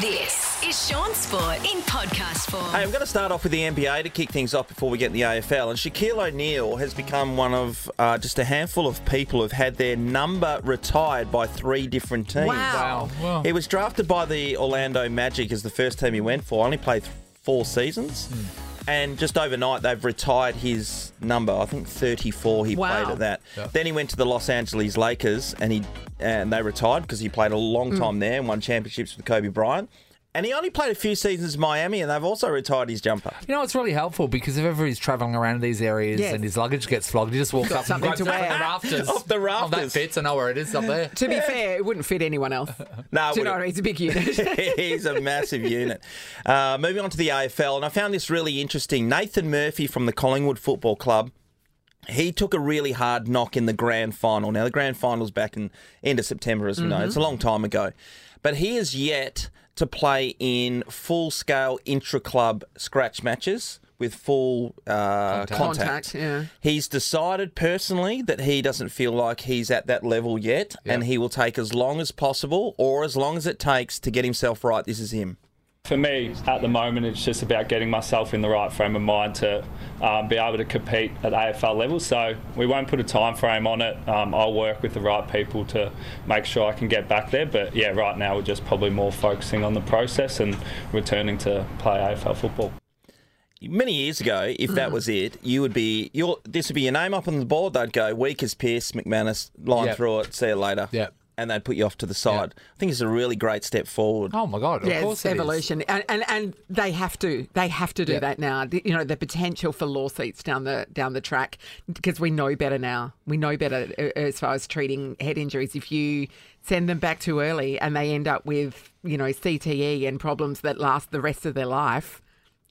This is Shaun Sport in podcast form. Hey, I'm going to start off with the NBA to kick things off before we get in the AFL. And Shaquille O'Neal has become one of uh, just a handful of people who've had their number retired by three different teams. Wow. Wow. He was drafted by the Orlando Magic as the first team he went for. Only played four seasons. Hmm. And just overnight, they've retired his number. I think 34 he Wow. played at that. Yeah. Then he went to the Los Angeles Lakers and he and they retired because he played a long mm. time there and won championships with Kobe Bryant. And he only played a few seasons in Miami and they've also retired his jumper. You know, it's really helpful because if ever he's travelling around these areas Yes. and his luggage gets flogged, he just walks up and something grabs to it from wear. the rafters. Off the Oh, that rafters. fits. I know where it is up there. To be fair, it wouldn't fit anyone else. No, Do you know what I mean? It's a big unit. He's a massive unit. Uh, moving on to the AFL, and I found this really interesting. Nathan Murphy from the Collingwood Football Club. He took a really hard knock in the grand final. Now the grand final's back in end of September, as we know. It's a long time ago, but he is yet to play in full scale intra club scratch matches with full uh, contact. Contact, yeah. He's decided personally that he doesn't feel like he's at that level yet, and he will take as long as possible or as long as it takes to get himself right. This is him. For me, at the moment, it's just about getting myself in the right frame of mind to um, be able to compete at AFL level. So we won't put a time frame on it. Um, I'll work with the right people to make sure I can get back there. But yeah, right now we're just probably more focusing on the process and returning to play AFL football. Many years ago, if that was it, you would be your this would be your name up on the board. They'd go weak as Pierce McManus, line Yep. through it, see you later. Yep. And they'd put you off to the side. I think it's a really great step forward. Oh my god! Of yeah, course it's it is. evolution, and, and and they have to, they have to do Yeah. that now. The- You know, the potential for lawsuits down the down the track because we know better now. We know better uh, as far as treating head injuries. If you send them back too early and they end up with you know CTE and problems that last the rest of their life,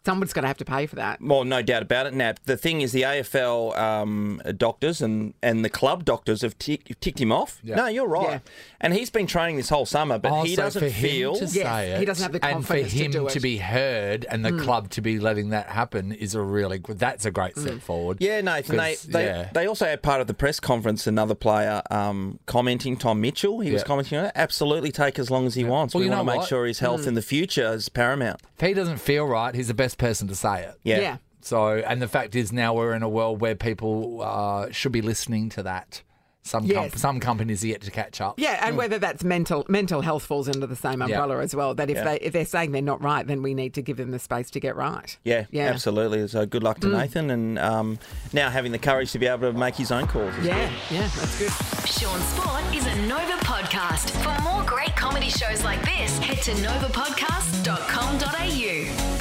someone's going to have to pay for that. Well, no doubt about it, Nat. The thing is, the AFL um, doctors and, and the club doctors have tick, ticked him off. Yeah. No, you're right. Yeah. And he's been training this whole summer, but Oh, he so doesn't for him feel. to Yes, say it, he doesn't have the and for confidence to him do it. Hmm. be heard and the club to be letting that happen is a really good. That's a great step forward. Yeah, Nathan. They, 'Cause, they, yeah. they also had part of the press conference another player um, commenting, Tom Mitchell. He was commenting on it. Absolutely take as long as he wants. Well, we you want to make what? sure his health in the future is paramount. If he doesn't feel right, he's the best person to say it. Yeah. Yeah. So, and the fact is, now we're in a world where people uh, should be listening to that. Some com- some companies are yet to catch up. Yeah, and whether that's mental mental health falls under the same umbrella as well. That if Yeah. they if they're saying they're not right, then we need to give them the space to get right. Yeah, Yeah. absolutely. So good luck to Nathan, and um, now having the courage to be able to make his own calls. is Yeah, yeah, that's good. Shaun Sport is a Nova podcast. For more great comedy shows like this, head to novapodcast.com.